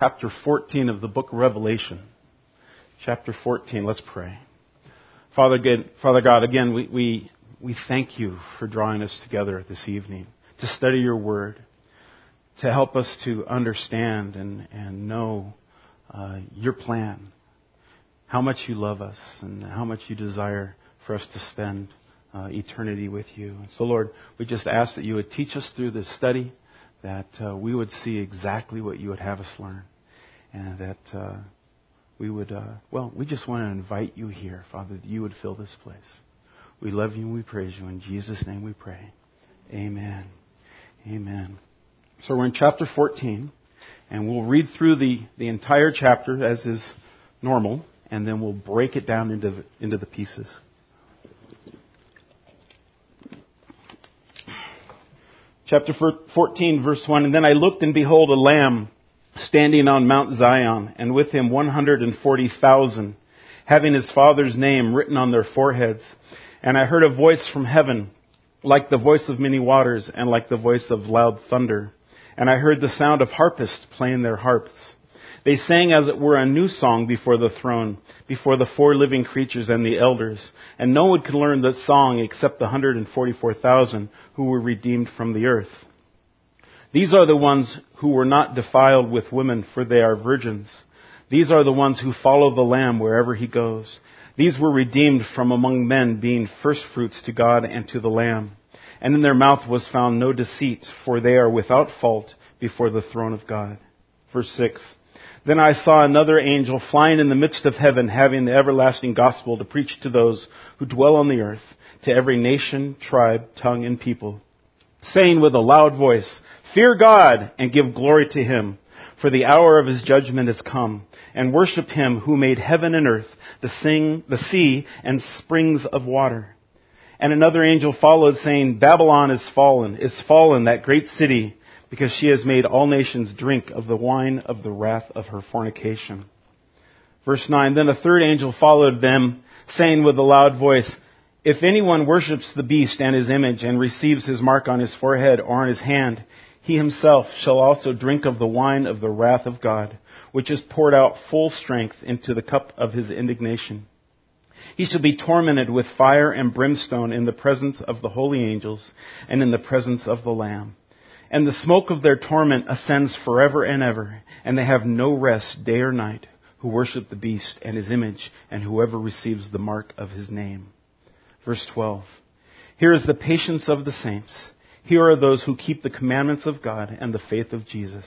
chapter 14 of the book of Revelation. Chapter 14, let's pray. Father, good, Father God, again, we, we, we thank you for drawing us together this evening to study your word, to help us to understand and, and know uh, your plan, how much you love us, and how much you desire for us to spend uh, eternity with you. So, Lord, we just ask that you would teach us through this study that uh, we would see exactly what you would have us learn, and that uh, we would, uh, well, we just want to invite you here, Father, that you would fill this place. We love you and we praise you. In Jesus' name we pray. Amen. Amen. So we're in chapter 14, and we'll read through the, the entire chapter as is normal, and then we'll break it down into into the pieces. Chapter 14, verse 1. And then I looked, and behold, a lamb standing on Mount Zion, and with him 140,000, having his father's name written on their foreheads. And I heard a voice from heaven, like the voice of many waters, and like the voice of loud thunder. And I heard the sound of harpists playing their harps. They sang as it were a new song before the throne, before the four living creatures and the elders. And no one could learn that song except the 144,000 who were redeemed from the earth. These are the ones who were not defiled with women, for they are virgins. These are the ones who follow the Lamb wherever he goes. These were redeemed from among men, being firstfruits to God and to the Lamb. And in their mouth was found no deceit, for they are without fault before the throne of God. Verse 6. Then I saw another angel flying in the midst of heaven, having the everlasting gospel to preach to those who dwell on the earth, to every nation, tribe, tongue, and people, saying with a loud voice, Fear God and give glory to Him, for the hour of His judgment is come, and worship Him who made heaven and earth, the, sing, the sea, and springs of water. And another angel followed, saying, Babylon is fallen, is fallen, that great city, because she has made all nations drink of the wine of the wrath of her fornication. Verse 9, Then a third angel followed them, saying with a loud voice, If anyone worships the beast and his image and receives his mark on his forehead or on his hand, he himself shall also drink of the wine of the wrath of God, which is poured out full strength into the cup of his indignation. He shall be tormented with fire and brimstone in the presence of the holy angels and in the presence of the Lamb. And the smoke of their torment ascends forever and ever, and they have no rest day or night who worship the beast and his image, and whoever receives the mark of his name. Verse 12. Here is the patience of the saints. Here are those who keep the commandments of God and the faith of Jesus.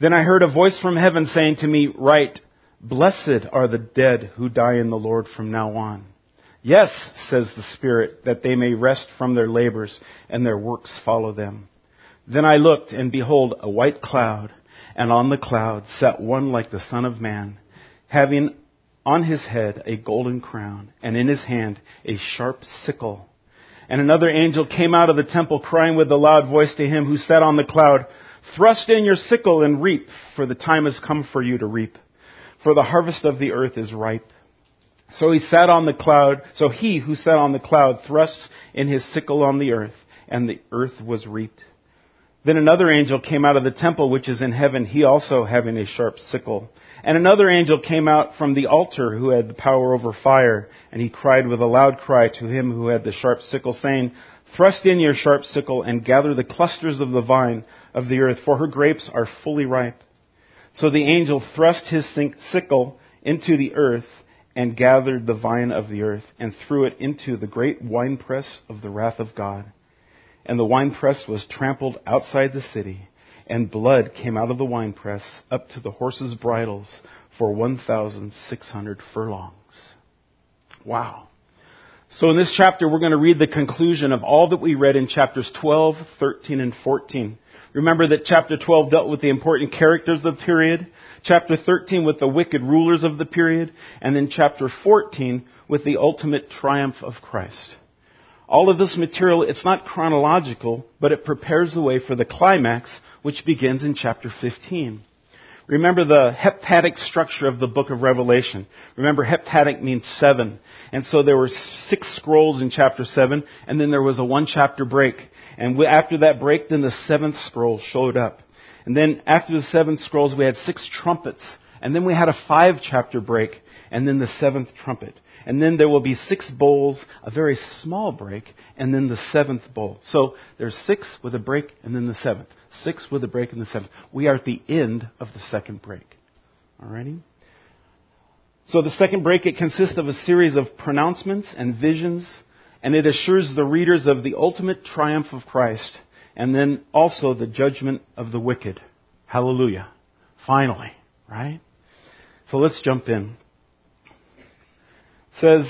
Then I heard a voice from heaven saying to me, Write, Blessed are the dead who die in the Lord from now on. Yes, says the Spirit, that they may rest from their labors and their works follow them. Then I looked, and behold, a white cloud, and on the cloud sat one like the Son of Man, having on his head a golden crown, and in his hand a sharp sickle. And another angel came out of the temple, crying with a loud voice to him who sat on the cloud, Thrust in your sickle and reap, for the time has come for you to reap. For the harvest of the earth is ripe. So he sat on the cloud, so he who sat on the cloud thrust in his sickle on the earth, and the earth was reaped. Then another angel came out of the temple which is in heaven, he also having a sharp sickle. And another angel came out from the altar who had the power over fire, and he cried with a loud cry to him who had the sharp sickle, saying, Thrust in your sharp sickle and gather the clusters of the vine of the earth, for her grapes are fully ripe. So the angel thrust his sickle into the earth and gathered the vine of the earth and threw it into the great winepress of the wrath of God and the winepress was trampled outside the city, and blood came out of the winepress up to the horses' bridles for 1,600 furlongs. Wow. So in this chapter, we're going to read the conclusion of all that we read in chapters 12, 13, and 14. Remember that chapter 12 dealt with the important characters of the period, chapter 13 with the wicked rulers of the period, and then chapter 14 with the ultimate triumph of Christ. All of this material, it's not chronological, but it prepares the way for the climax, which begins in chapter 15. Remember the heptadic structure of the book of Revelation. Remember, heptadic means seven. And so there were six scrolls in chapter seven, and then there was a one chapter break. And after that break, then the seventh scroll showed up. And then after the seven scrolls, we had six trumpets. And then we had a five chapter break. And then the seventh trumpet. And then there will be six bowls, a very small break, and then the seventh bowl. So there's six with a break and then the seventh. Six with a break and the seventh. We are at the end of the second break. Alrighty? So the second break, it consists of a series of pronouncements and visions, and it assures the readers of the ultimate triumph of Christ, and then also the judgment of the wicked. Hallelujah. Finally, right? So let's jump in. Says,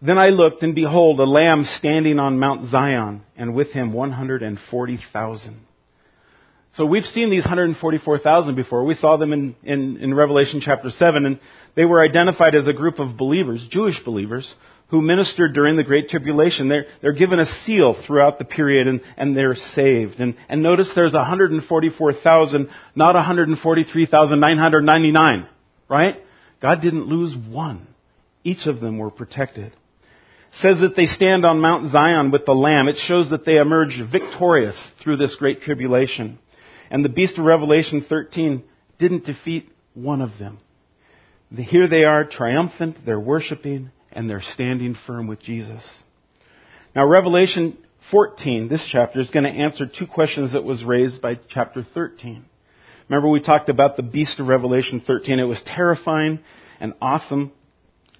Then I looked, and behold, a lamb standing on Mount Zion, and with him 140,000. So we've seen these 144,000 before. We saw them in, in, in, Revelation chapter 7, and they were identified as a group of believers, Jewish believers, who ministered during the Great Tribulation. They're, they're given a seal throughout the period, and, and they're saved. And, and notice there's 144,000, not 143,999, right? God didn't lose one. Each of them were protected. It says that they stand on Mount Zion with the Lamb. It shows that they emerge victorious through this great tribulation. And the beast of Revelation 13 didn't defeat one of them. Here they are triumphant, they're worshiping, and they're standing firm with Jesus. Now, Revelation 14, this chapter, is going to answer two questions that was raised by chapter 13. Remember we talked about the beast of Revelation 13. It was terrifying and awesome.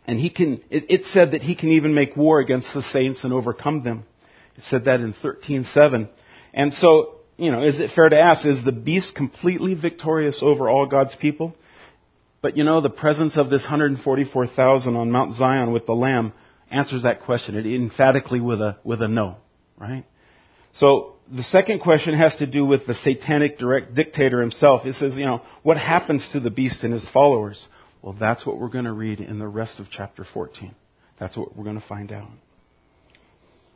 And he can, it, it said that he can even make war against the saints and overcome them. It said that in 13.7. And so you know, is it fair to ask, is the beast completely victorious over all God's people? But you know, the presence of this 144,000 on Mount Zion with the Lamb answers that question. It emphatically with a, with a no, right? So, the second question has to do with the satanic direct dictator himself. It says, you know, what happens to the beast and his followers? Well, that's what we're going to read in the rest of chapter 14. That's what we're going to find out.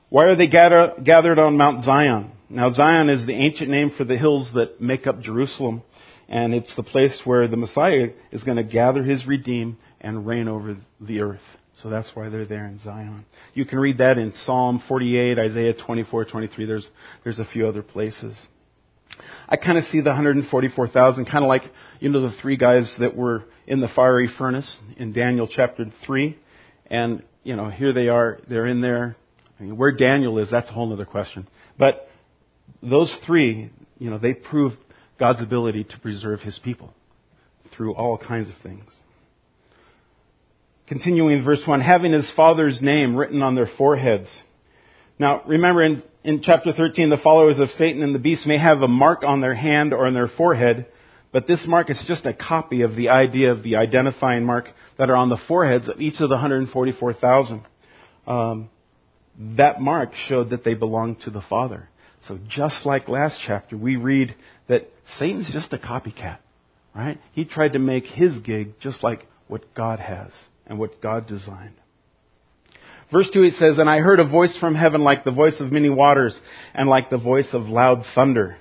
Why are they gather, gathered on Mount Zion? Now, Zion is the ancient name for the hills that make up Jerusalem, and it's the place where the Messiah is going to gather his redeemed and reign over the earth. So that's why they're there in Zion. You can read that in Psalm 48, Isaiah 24, 23. There's, there's a few other places. I kind of see the 144,000 kind of like, you know, the three guys that were in the fiery furnace in Daniel chapter 3. And, you know, here they are, they're in there I mean, where Daniel is, that's a whole other question. But those three, you know, they prove God's ability to preserve his people through all kinds of things. Continuing in verse 1, having his father's name written on their foreheads. Now, remember in, in chapter 13, the followers of Satan and the beast may have a mark on their hand or on their forehead, but this mark is just a copy of the idea of the identifying mark that are on the foreheads of each of the 144,000. Um, that mark showed that they belonged to the Father. So just like last chapter, we read that Satan's just a copycat, right? He tried to make his gig just like what God has and what God designed. Verse 2 it says, And I heard a voice from heaven like the voice of many waters and like the voice of loud thunder.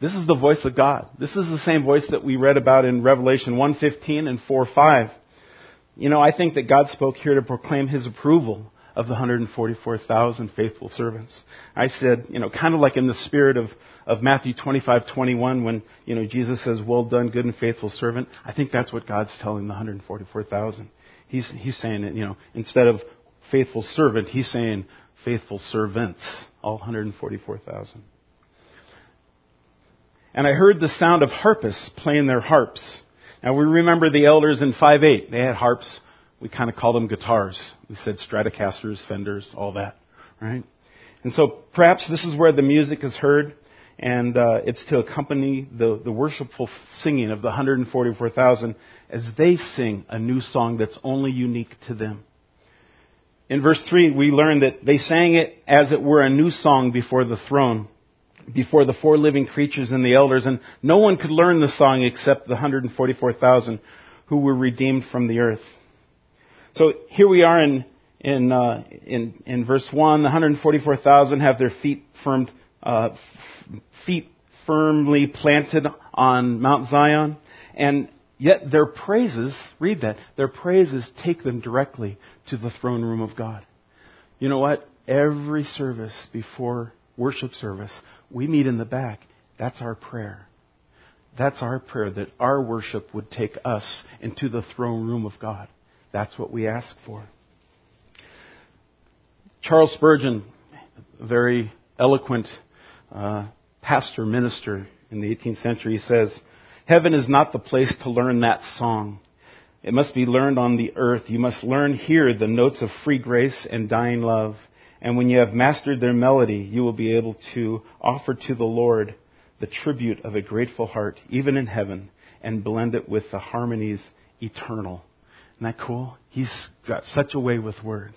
This is the voice of God. This is the same voice that we read about in Revelation 1:15 and 4:5. You know, I think that God spoke here to proclaim his approval of the 144,000 faithful servants. I said, you know, kind of like in the spirit of, of Matthew 25:21 when, you know, Jesus says, well done, good and faithful servant. I think that's what God's telling the 144,000. He's, he's saying it, you know, instead of faithful servant, he's saying faithful servants, all 144,000. And I heard the sound of harpists playing their harps. Now we remember the elders in 5-8. They had harps we kind of call them guitars. We said Stratocasters, Fenders, all that, right? And so perhaps this is where the music is heard, and uh, it's to accompany the, the worshipful singing of the 144,000 as they sing a new song that's only unique to them. In verse 3, we learn that they sang it as it were a new song before the throne, before the four living creatures and the elders, and no one could learn the song except the 144,000 who were redeemed from the earth. So here we are in in uh, in, in verse one. The 144,000 have their feet firmed, uh, feet firmly planted on Mount Zion, and yet their praises. Read that. Their praises take them directly to the throne room of God. You know what? Every service before worship service, we meet in the back. That's our prayer. That's our prayer, that our worship would take us into the throne room of God. That's what we ask for. Charles Spurgeon, a very eloquent uh, pastor minister in the 18th century, says, Heaven is not the place to learn that song. It must be learned on the earth. You must learn here the notes of free grace and dying love. And when you have mastered their melody, you will be able to offer to the Lord the tribute of a grateful heart, even in heaven, and blend it with the harmonies eternal. Isn't that cool? He's got such a way with words.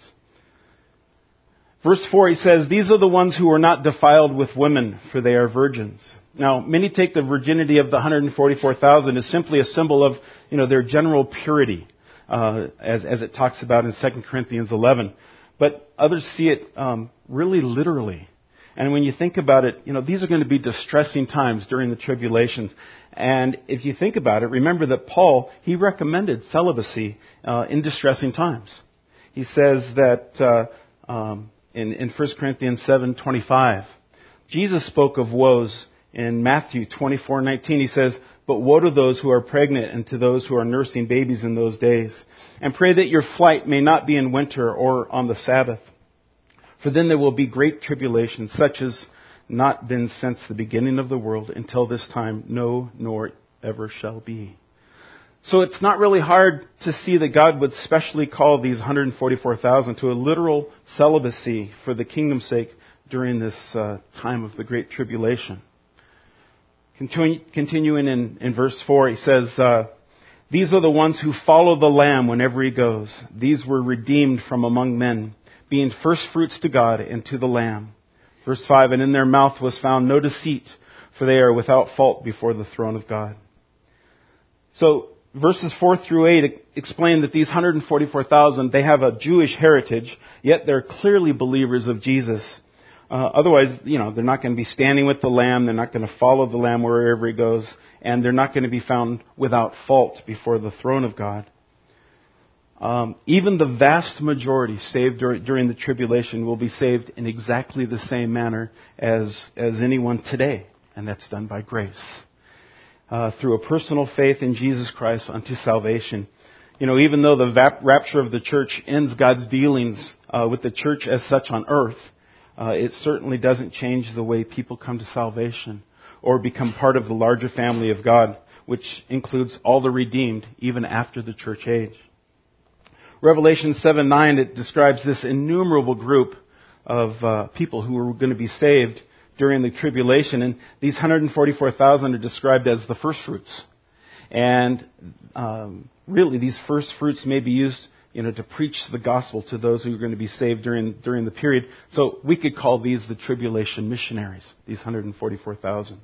Verse 4, he says, These are the ones who are not defiled with women, for they are virgins. Now, many take the virginity of the 144,000 as simply a symbol of, you know, their general purity, uh, as, as it talks about in 2 Corinthians 11. But others see it um, really literally. And when you think about it, you know, these are going to be distressing times during the tribulations. And if you think about it, remember that Paul, he recommended celibacy uh, in distressing times. He says that uh, um, in, in 1 Corinthians 7:25, Jesus spoke of woes in Matthew 24:19 he says, "But woe to those who are pregnant and to those who are nursing babies in those days. And pray that your flight may not be in winter or on the Sabbath. For then there will be great tribulation, such as not been since the beginning of the world until this time, no, nor ever shall be." So it's not really hard to see that God would specially call these 144,000 to a literal celibacy for the kingdom's sake during this uh, time of the Great Tribulation. Continuing in, in verse 4, he says, uh, These are the ones who follow the Lamb whenever he goes. These were redeemed from among men, being first fruits to God and to the Lamb. Verse 5, And in their mouth was found no deceit, for they are without fault before the throne of God. So, verses 4 through 8 explain that these 144,000, they have a Jewish heritage, yet they're clearly believers of Jesus. Uh, otherwise, you know, they're not going to be standing with the Lamb. They're not going to follow the Lamb wherever he goes. And they're not going to be found without fault before the throne of God. Um, even the vast majority saved during the tribulation will be saved in exactly the same manner as, as anyone today. And that's done by grace. Uh, through a personal faith in Jesus Christ unto salvation. You know, even though the rapture of the church ends God's dealings uh, with the church as such on earth, uh, it certainly doesn't change the way people come to salvation or become part of the larger family of God, which includes all the redeemed even after the church age. Revelation 7 9, it describes this innumerable group of uh, people who are going to be saved during the tribulation. And these 144,000 are described as the first fruits. And um, really, these first fruits may be used you know, to preach the gospel to those who are going to be saved during, during the period. So we could call these the tribulation missionaries, these 144,000.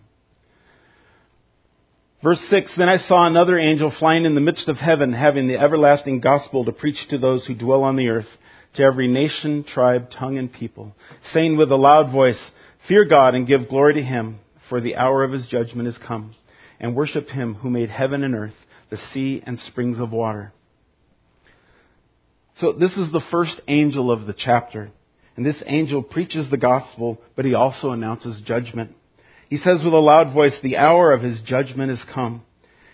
Verse 6, Then I saw another angel flying in the midst of heaven, having the everlasting gospel to preach to those who dwell on the earth, to every nation, tribe, tongue, and people, saying with a loud voice, Fear God and give glory to him, for the hour of his judgment is come, and worship him who made heaven and earth, the sea and springs of water. So this is the first angel of the chapter. And this angel preaches the gospel, but he also announces judgment. He says with a loud voice, the hour of his judgment is come.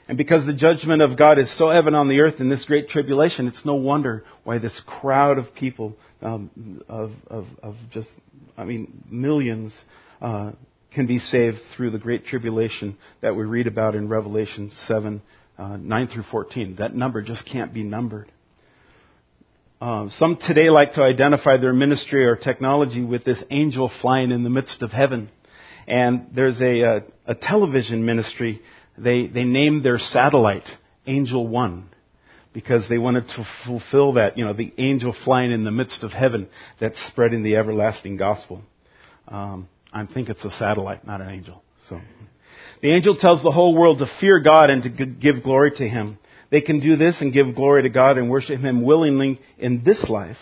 And because the judgment of God is so evident on the earth in this great tribulation, it's no wonder why this crowd of people, um, of, of, of, just, I mean, millions, uh, can be saved through the great tribulation that we read about in Revelation 7, uh, 9 through 14. That number just can't be numbered. Uh, some today like to identify their ministry or technology with this angel flying in the midst of heaven. And there's a, a, a television ministry. They, they named their satellite Angel One because they wanted to fulfill that, you know, the angel flying in the midst of heaven that's spreading the everlasting gospel. Um, I think it's a satellite, not an angel. So, the angel tells the whole world to fear God and to give glory to Him. They can do this and give glory to God and worship Him willingly in this life,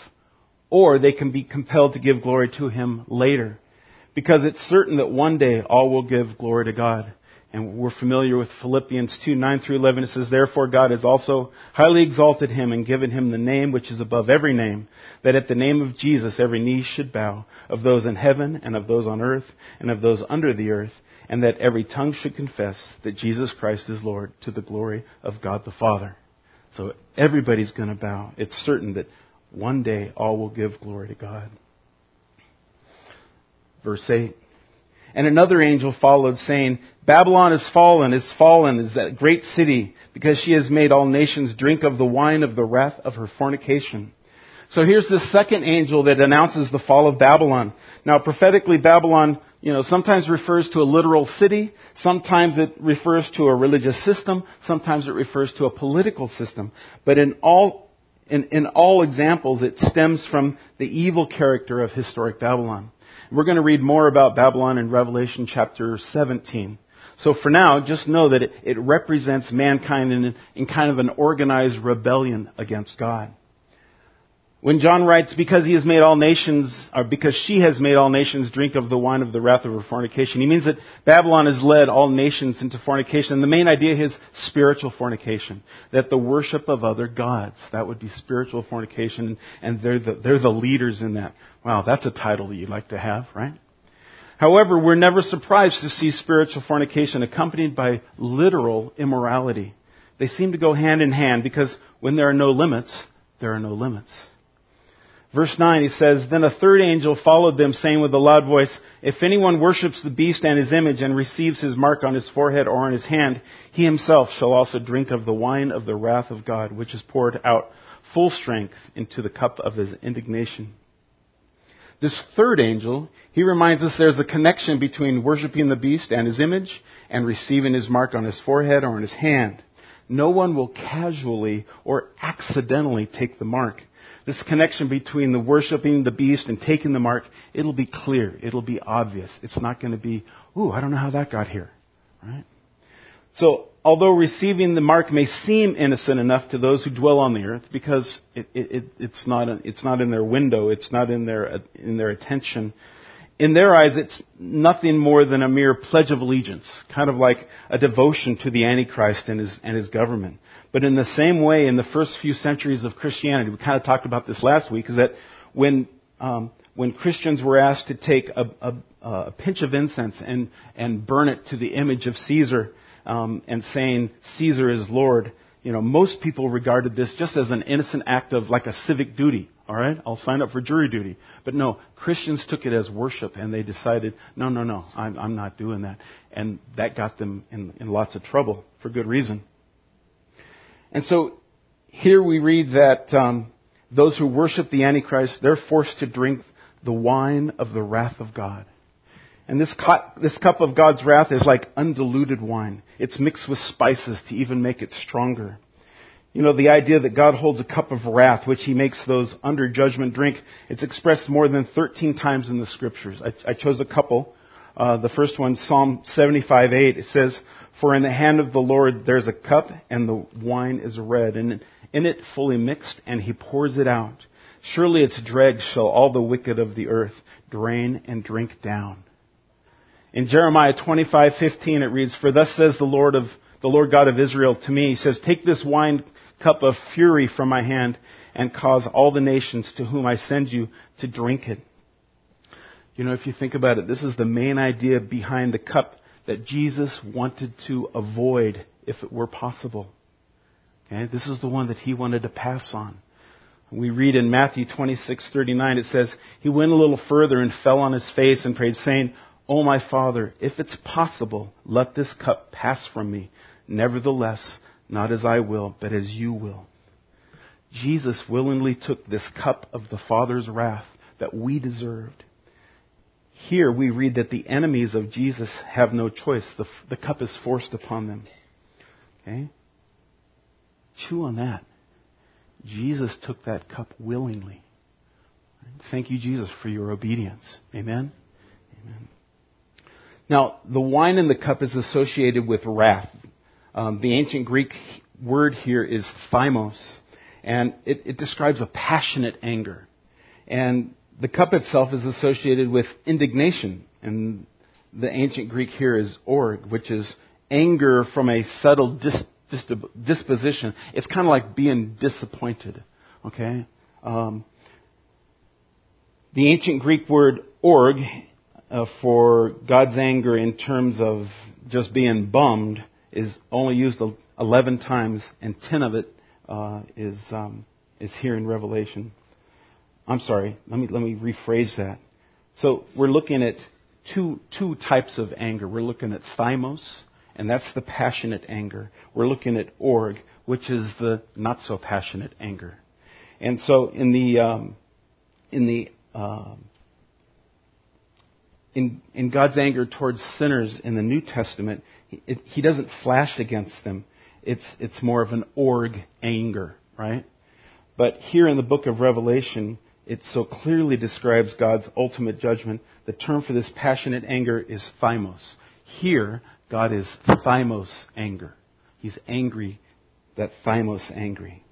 or they can be compelled to give glory to Him later. Because it's certain that one day all will give glory to God. And we're familiar with Philippians 2, 9 through 11. It says, Therefore God has also highly exalted him and given him the name which is above every name, that at the name of Jesus every knee should bow, of those in heaven and of those on earth and of those under the earth, and that every tongue should confess that Jesus Christ is Lord to the glory of God the Father. So everybody's going to bow. It's certain that one day all will give glory to God. Verse 8. And another angel followed, saying, Babylon is fallen, is fallen, is that great city, because she has made all nations drink of the wine of the wrath of her fornication. So here's the second angel that announces the fall of Babylon. Now, prophetically, Babylon, you know, sometimes refers to a literal city, sometimes it refers to a religious system, sometimes it refers to a political system. But in all, in, in all examples, it stems from the evil character of historic Babylon. We're going to read more about Babylon in Revelation chapter 17. So for now, just know that it, it represents mankind in, in kind of an organized rebellion against God. When John writes, because he has made all nations, or because she has made all nations drink of the wine of the wrath of her fornication, he means that Babylon has led all nations into fornication. And the main idea is spiritual fornication. That the worship of other gods, that would be spiritual fornication, and they're the, they're the leaders in that. Wow, that's a title that you'd like to have, right? However, we're never surprised to see spiritual fornication accompanied by literal immorality. They seem to go hand in hand because when there are no limits, there are no limits. Verse 9, he says, Then a third angel followed them, saying with a loud voice, If anyone worships the beast and his image and receives his mark on his forehead or on his hand, he himself shall also drink of the wine of the wrath of God, which is poured out full strength into the cup of his indignation. This third angel, he reminds us there's a connection between worshiping the beast and his image and receiving his mark on his forehead or on his hand. No one will casually or accidentally take the mark this connection between the worshiping the beast and taking the mark, it'll be clear. It'll be obvious. It's not going to be, ooh, I don't know how that got here. Right? So, although receiving the mark may seem innocent enough to those who dwell on the earth, because it, it, it's, not, it's not in their window, it's not in their, in their attention, in their eyes, it's nothing more than a mere pledge of allegiance, kind of like a devotion to the Antichrist and his, and his government. But in the same way, in the first few centuries of Christianity, we kind of talked about this last week, is that when, um, when Christians were asked to take a, a, a, pinch of incense and, and burn it to the image of Caesar um, and saying, Caesar is Lord, you know, most people regarded this just as an innocent act of like a civic duty. All right, I'll sign up for jury duty. But no, Christians took it as worship and they decided, no, no, no, I'm, I'm not doing that. And that got them in, in lots of trouble for good reason. And so here we read that um, those who worship the Antichrist, they're forced to drink the wine of the wrath of God. And this cup, this cup of God's wrath is like undiluted wine. It's mixed with spices to even make it stronger. You know, the idea that God holds a cup of wrath, which he makes those under judgment drink, it's expressed more than 13 times in the scriptures. I, I chose a couple. Uh, the first one, Psalm 75, 8, it says, For in the hand of the Lord there's a cup, and the wine is red, and in it fully mixed, and he pours it out. Surely its dregs shall all the wicked of the earth drain and drink down. In Jeremiah 25:15 it reads, "For thus says the Lord of the Lord God of Israel to me, he says, take this wine cup of fury from my hand and cause all the nations to whom I send you to drink it." You know, if you think about it, this is the main idea behind the cup that Jesus wanted to avoid if it were possible. Okay? This is the one that he wanted to pass on. We read in Matthew 26:39 it says, "He went a little further and fell on his face and prayed saying, "O my Father, if it's possible, let this cup pass from me. Nevertheless, not as I will, but as you will." Jesus willingly took this cup of the Father's wrath that we deserved here we read that the enemies of Jesus have no choice. The, the cup is forced upon them. Okay? Chew on that. Jesus took that cup willingly. Thank you, Jesus, for your obedience. Amen? Amen. Now, the wine in the cup is associated with wrath. Um, the ancient Greek word here is thymos, and it, it describes a passionate anger. And the cup itself is associated with indignation, and the ancient Greek here is org, which is anger from a subtle dis- dis- disposition. It's kind of like being disappointed. Okay? Um, the ancient Greek word org uh, for God's anger in terms of just being bummed is only used 11 times, and 10 of it uh, is um, is here in Revelation. I'm sorry. Let me let me rephrase that. So we're looking at two two types of anger. We're looking at thymos, and that's the passionate anger. We're looking at org, which is the not so passionate anger. And so in the um, in the um, in, in God's anger towards sinners in the New Testament, it, he doesn't flash against them. It's, it's more of an org anger, right? But here in the book of Revelation, it so clearly describes God's ultimate judgment. The term for this passionate anger is thymos. Here, God is thymos anger. He's angry, that thymos angry.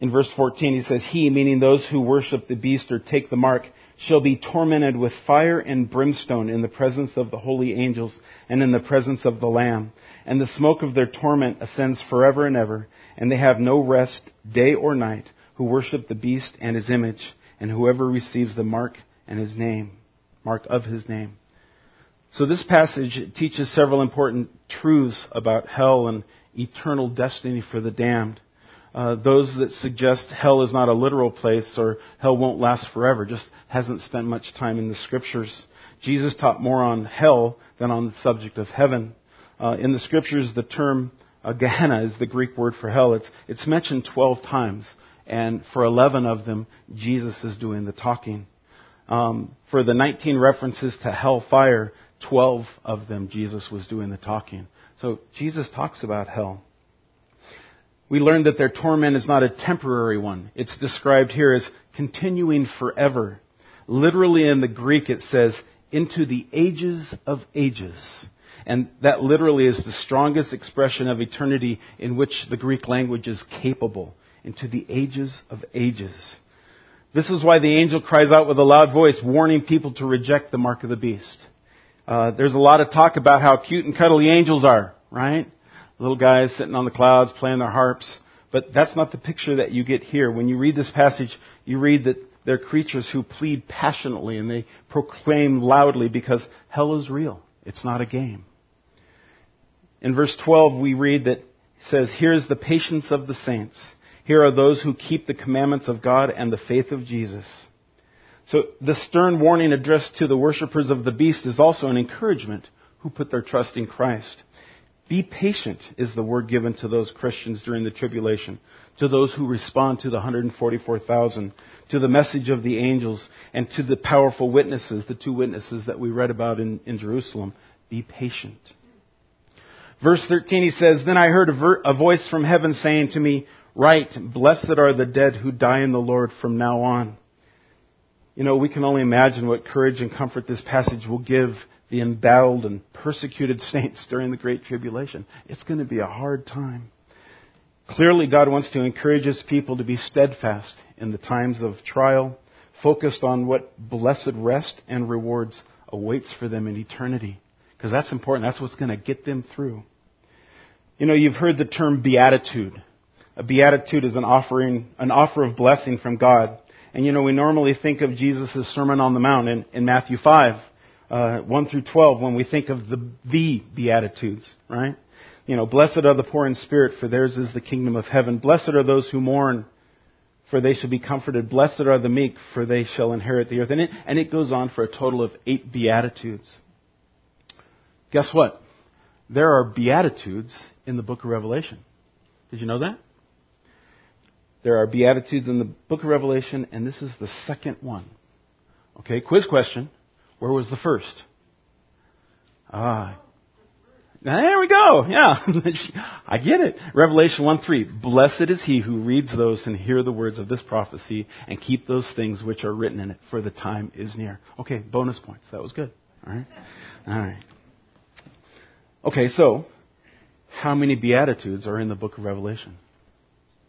In verse 14, he says, He, meaning those who worship the beast or take the mark, shall be tormented with fire and brimstone in the presence of the holy angels and in the presence of the Lamb. And the smoke of their torment ascends forever and ever, and they have no rest day or night who worship the beast and his image, and whoever receives the mark and his name, mark of his name. So this passage teaches several important truths about hell and eternal destiny for the damned uh, those that suggest hell is not a literal place or hell won't last forever just hasn't spent much time in the scriptures. Jesus taught more on hell than on the subject of heaven. Uh, in the scriptures, the term uh, Gehenna is the Greek word for hell. It's, it's mentioned 12 times, and for 11 of them, Jesus is doing the talking. Um, for the 19 references to hellfire, 12 of them, Jesus was doing the talking. So Jesus talks about hell we learn that their torment is not a temporary one. It's described here as continuing forever. Literally in the Greek it says, into the ages of ages. And that literally is the strongest expression of eternity in which the Greek language is capable. Into the ages of ages. This is why the angel cries out with a loud voice, warning people to reject the mark of the beast. Uh, there's a lot of talk about how cute and cuddly angels are, right? Little guys sitting on the clouds playing their harps. But that's not the picture that you get here. When you read this passage, you read that they're creatures who plead passionately and they proclaim loudly because hell is real. It's not a game. In verse 12, we read that it says, Here's the patience of the saints. Here are those who keep the commandments of God and the faith of Jesus. So the stern warning addressed to the worshippers of the beast is also an encouragement who put their trust in Christ. Be patient is the word given to those Christians during the tribulation, to those who respond to the 144,000, to the message of the angels, and to the powerful witnesses, the two witnesses that we read about in, in Jerusalem. Be patient. Verse 13 he says, Then I heard a, ver- a voice from heaven saying to me, Write, blessed are the dead who die in the Lord from now on. You know, we can only imagine what courage and comfort this passage will give the embattled and persecuted saints during the Great Tribulation. It's going to be a hard time. Clearly, God wants to encourage His people to be steadfast in the times of trial, focused on what blessed rest and rewards awaits for them in eternity. Because that's important. That's what's going to get them through. You know, you've heard the term beatitude. A beatitude is an offering, an offer of blessing from God. And you know, we normally think of Jesus' Sermon on the Mount in, in Matthew 5 uh, 1 through 12 when we think of the, the Beatitudes, right? You know, blessed are the poor in spirit, for theirs is the kingdom of heaven. Blessed are those who mourn, for they shall be comforted. Blessed are the meek, for they shall inherit the earth. And it, and it goes on for a total of eight Beatitudes. Guess what? There are Beatitudes in the book of Revelation. Did you know that? There are Beatitudes in the book of Revelation, and this is the second one. Okay, quiz question. Where was the first? Ah. There we go. Yeah. I get it. Revelation 1 3. Blessed is he who reads those and hear the words of this prophecy and keep those things which are written in it, for the time is near. Okay, bonus points. That was good. All right. All right. Okay, so how many Beatitudes are in the book of Revelation?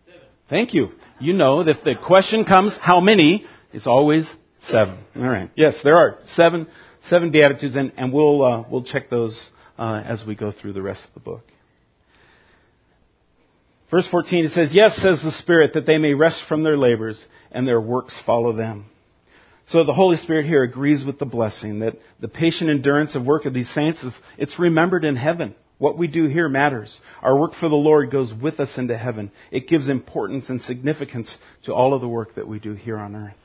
Seven. Thank you. You know that if the question comes, how many, it's always Seven. All right. Yes, there are seven, seven beatitudes, and, and we'll uh, we'll check those uh, as we go through the rest of the book. Verse 14 it says, "Yes," says the Spirit, that they may rest from their labors, and their works follow them. So the Holy Spirit here agrees with the blessing that the patient endurance of work of these saints is it's remembered in heaven. What we do here matters. Our work for the Lord goes with us into heaven. It gives importance and significance to all of the work that we do here on earth.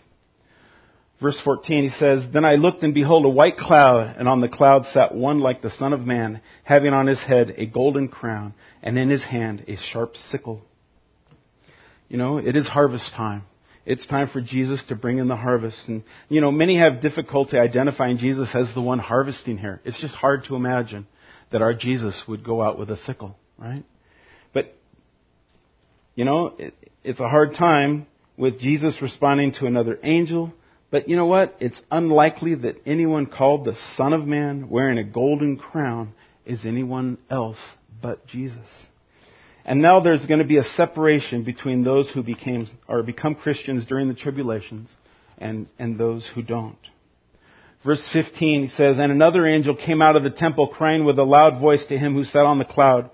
Verse 14, he says, Then I looked and behold a white cloud, and on the cloud sat one like the Son of Man, having on his head a golden crown, and in his hand a sharp sickle. You know, it is harvest time. It's time for Jesus to bring in the harvest. And, you know, many have difficulty identifying Jesus as the one harvesting here. It's just hard to imagine that our Jesus would go out with a sickle, right? But, you know, it, it's a hard time with Jesus responding to another angel. But you know what? It's unlikely that anyone called the Son of Man wearing a golden crown is anyone else but Jesus. And now there's going to be a separation between those who became or become Christians during the tribulations and, and those who don't. Verse 15 says, And another angel came out of the temple crying with a loud voice to him who sat on the cloud,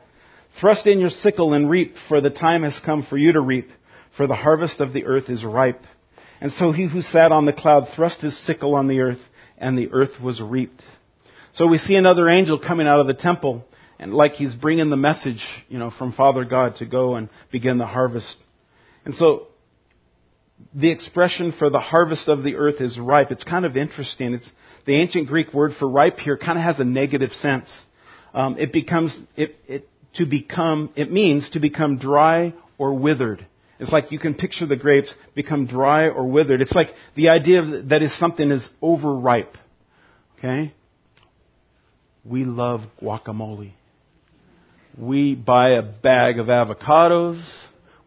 Thrust in your sickle and reap, for the time has come for you to reap, for the harvest of the earth is ripe. And so he who sat on the cloud thrust his sickle on the earth, and the earth was reaped. So we see another angel coming out of the temple, and like he's bringing the message, you know, from Father God to go and begin the harvest. And so the expression for the harvest of the earth is ripe. It's kind of interesting. It's the ancient Greek word for ripe here kind of has a negative sense. Um, it becomes it, it to become. It means to become dry or withered. It's like you can picture the grapes become dry or withered. It's like the idea that is something is overripe. Okay? We love guacamole. We buy a bag of avocados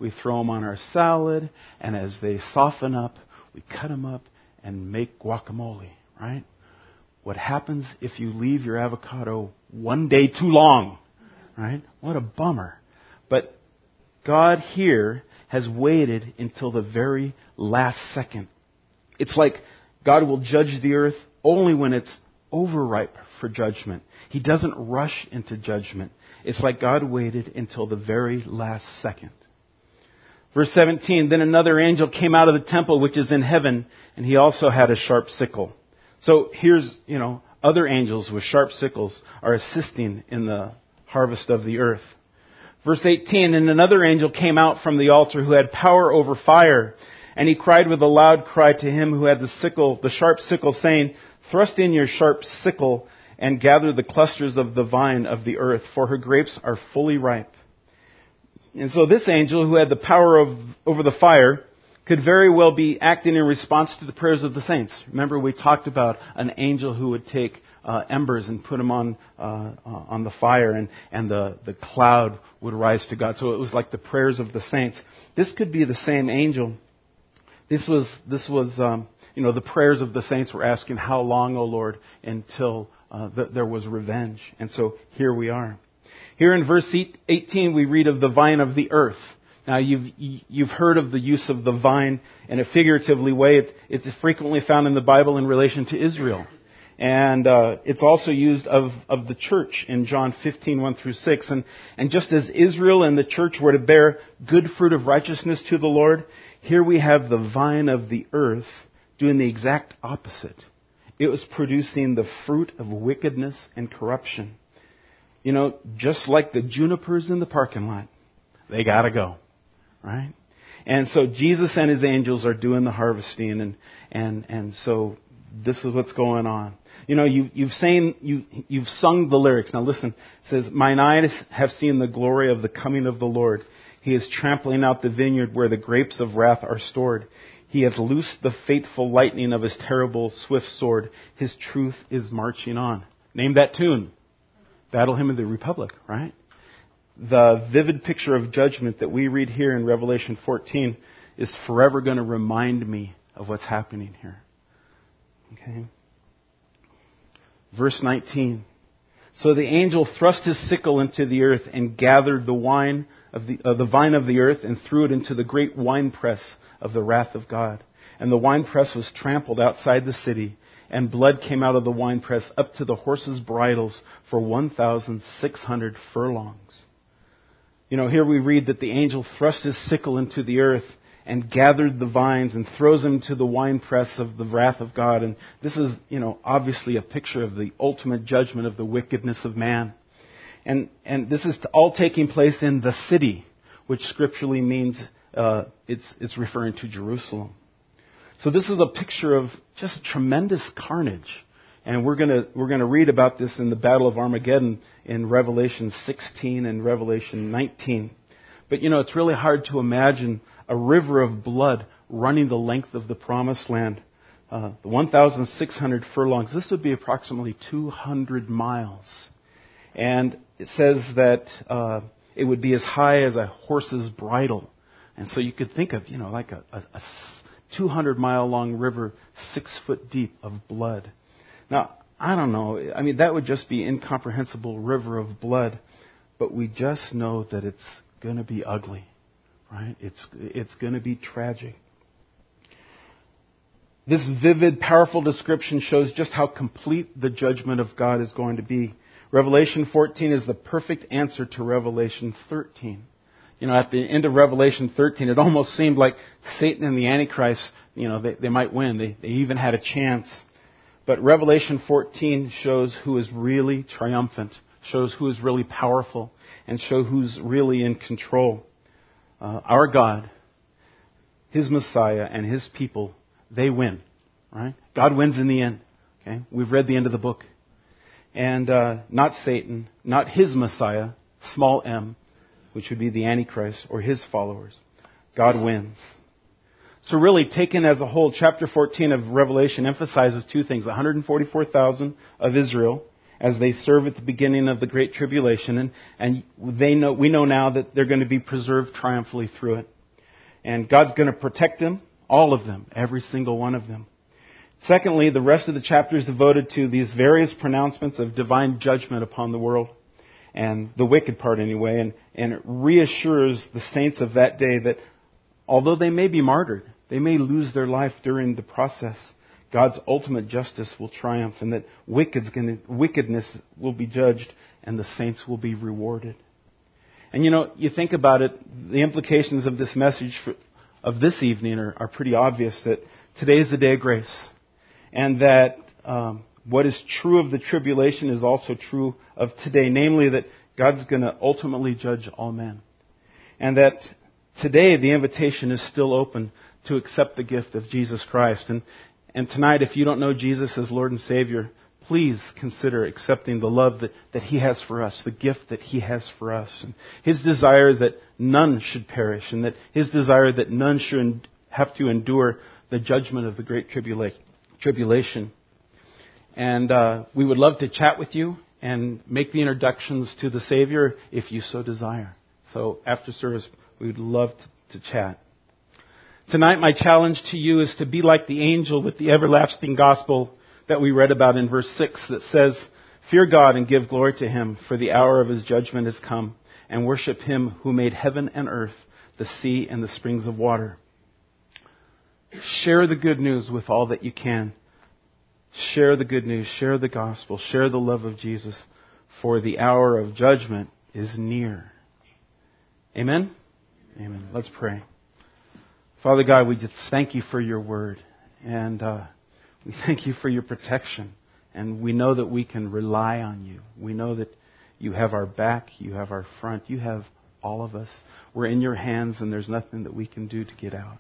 we throw them on our salad, and as they soften up, we cut them up and make guacamole, right? What happens if you leave your avocado one day too long, right? What a bummer. But God here has waited until the very last second. It's like God will judge the earth only when it's overripe for judgment. He doesn't rush into judgment. It's like God waited until the very last second. Verse 17, then another angel came out of the temple which is in heaven, and he also had a sharp sickle. So here's, you know, other angels with sharp sickles are assisting in the harvest of the earth. Verse 18, and another angel came out from the altar who had power over fire, and he cried with a loud cry to him who had the sickle, the sharp sickle, saying, Thrust in your sharp sickle and gather the clusters of the vine of the earth, for her grapes are fully ripe. And so this angel, who had the power of, over the fire, could very well be acting in response to the prayers of the saints. Remember, we talked about an angel who would take uh, embers and put them on uh, on the fire, and and the the cloud would rise to God. So it was like the prayers of the saints. This could be the same angel. This was this was um, you know the prayers of the saints were asking, "How long, O Lord, until uh, th- there was revenge?" And so here we are. Here in verse 18, we read of the vine of the earth. Now, you've, you've heard of the use of the vine in a figuratively way. It, it's frequently found in the Bible in relation to Israel. And uh, it's also used of, of the church in John 15, 1 through 6. And, and just as Israel and the church were to bear good fruit of righteousness to the Lord, here we have the vine of the earth doing the exact opposite. It was producing the fruit of wickedness and corruption you know, just like the junipers in the parking lot, they gotta go. Right? And so Jesus and his angels are doing the harvesting and, and, and so this is what's going on. You know, you, you've seen, you, you've sung the lyrics. Now listen, it says, Mine eyes have seen the glory of the coming of the Lord. He is trampling out the vineyard where the grapes of wrath are stored. He hath loosed the fateful lightning of his terrible swift sword. His truth is marching on. Name that tune. Battle Hymn of the Republic, right? The vivid picture of judgment that we read here in Revelation 14 is forever going to remind me of what's happening here. Okay? Verse 19. So the angel thrust his sickle into the earth and gathered the wine of the, uh, the vine of the earth and threw it into the great winepress of the wrath of God. and the winepress was trampled outside the city, and blood came out of the winepress up to the horses' bridles for 1,600 furlongs. You know, here we read that the angel thrust his sickle into the earth and gathered the vines and throws them to the winepress of the wrath of God. And this is, you know, obviously a picture of the ultimate judgment of the wickedness of man. And, and this is all taking place in the city, which scripturally means uh, it's, it's referring to Jerusalem. So this is a picture of just tremendous carnage. And we're going we're gonna read about this in the Battle of Armageddon in Revelation 16 and Revelation 19. But you know, it's really hard to imagine a river of blood running the length of the promised land. Uh, 1,600 furlongs. This would be approximately 200 miles. And it says that uh, it would be as high as a horse's bridle. And so you could think of, you know, like a, a, a 200 mile long river, six foot deep of blood. Now, I don't know. I mean, that would just be incomprehensible river of blood. But we just know that it's going to be ugly, right? It's, it's going to be tragic. This vivid, powerful description shows just how complete the judgment of God is going to be. Revelation 14 is the perfect answer to Revelation 13 you know, at the end of Revelation 13, it almost seemed like Satan and the Antichrist, you know, they, they might win. They, they even had a chance. But Revelation 14 shows who is really triumphant, shows who is really powerful, and shows who's really in control. Uh, our God, His Messiah, and His people, they win, right? God wins in the end. Okay, we've read the end of the book, and uh, not Satan, not His Messiah, small m, which would be the Antichrist or his followers. God wins. So really, taken as a whole, chapter 14 of Revelation emphasizes two things. 144,000 of Israel as they serve at the beginning of the Great Tribulation, and, and they know, we know now that they're going to be preserved triumphantly through it. And God's going to protect them, all of them, every single one of them. Secondly, the rest of the chapter is devoted to these various pronouncements of divine judgment upon the world and the wicked part anyway, and, and it reassures the saints of that day that although they may be martyred, they may lose their life during the process, God's ultimate justice will triumph, and that wickedness will be judged, and the saints will be rewarded. And you know, you think about it, the implications of this message for, of this evening are, are, pretty obvious that today is the day of grace, and that um, what is true of the tribulation is also true of today, namely that God's going to ultimately judge all men. And that today the invitation is still open to accept the gift of Jesus Christ. And, and tonight, if you don't know Jesus as Lord and Savior, please consider accepting the love that, that He has for us, the gift that He has for us, and His desire that none should perish, and that His desire that none should have to endure the judgment of the great tribula- tribulation. And uh, we would love to chat with you and make the introductions to the Savior if you so desire. So after service, we would love to, to chat. Tonight, my challenge to you is to be like the angel with the everlasting gospel that we read about in verse 6 that says, Fear God and give glory to Him, for the hour of His judgment has come, and worship Him who made heaven and earth, the sea and the springs of water. Share the good news with all that you can. Share the good news, share the gospel, share the love of Jesus, for the hour of judgment is near. Amen? Amen. Let's pray. Father God, we just thank you for your word. And uh, we thank you for your protection. And we know that we can rely on you. We know that you have our back, you have our front, you have all of us. We're in your hands, and there's nothing that we can do to get out.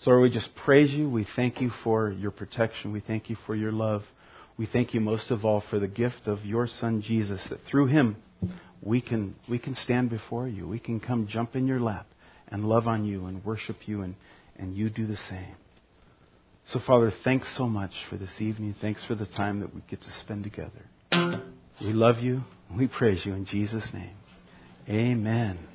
So Lord, we just praise you. We thank you for your protection. We thank you for your love. We thank you most of all for the gift of your Son Jesus, that through him we can, we can stand before you. We can come jump in your lap and love on you and worship you, and, and you do the same. So, Father, thanks so much for this evening. Thanks for the time that we get to spend together. We love you. We praise you in Jesus' name. Amen.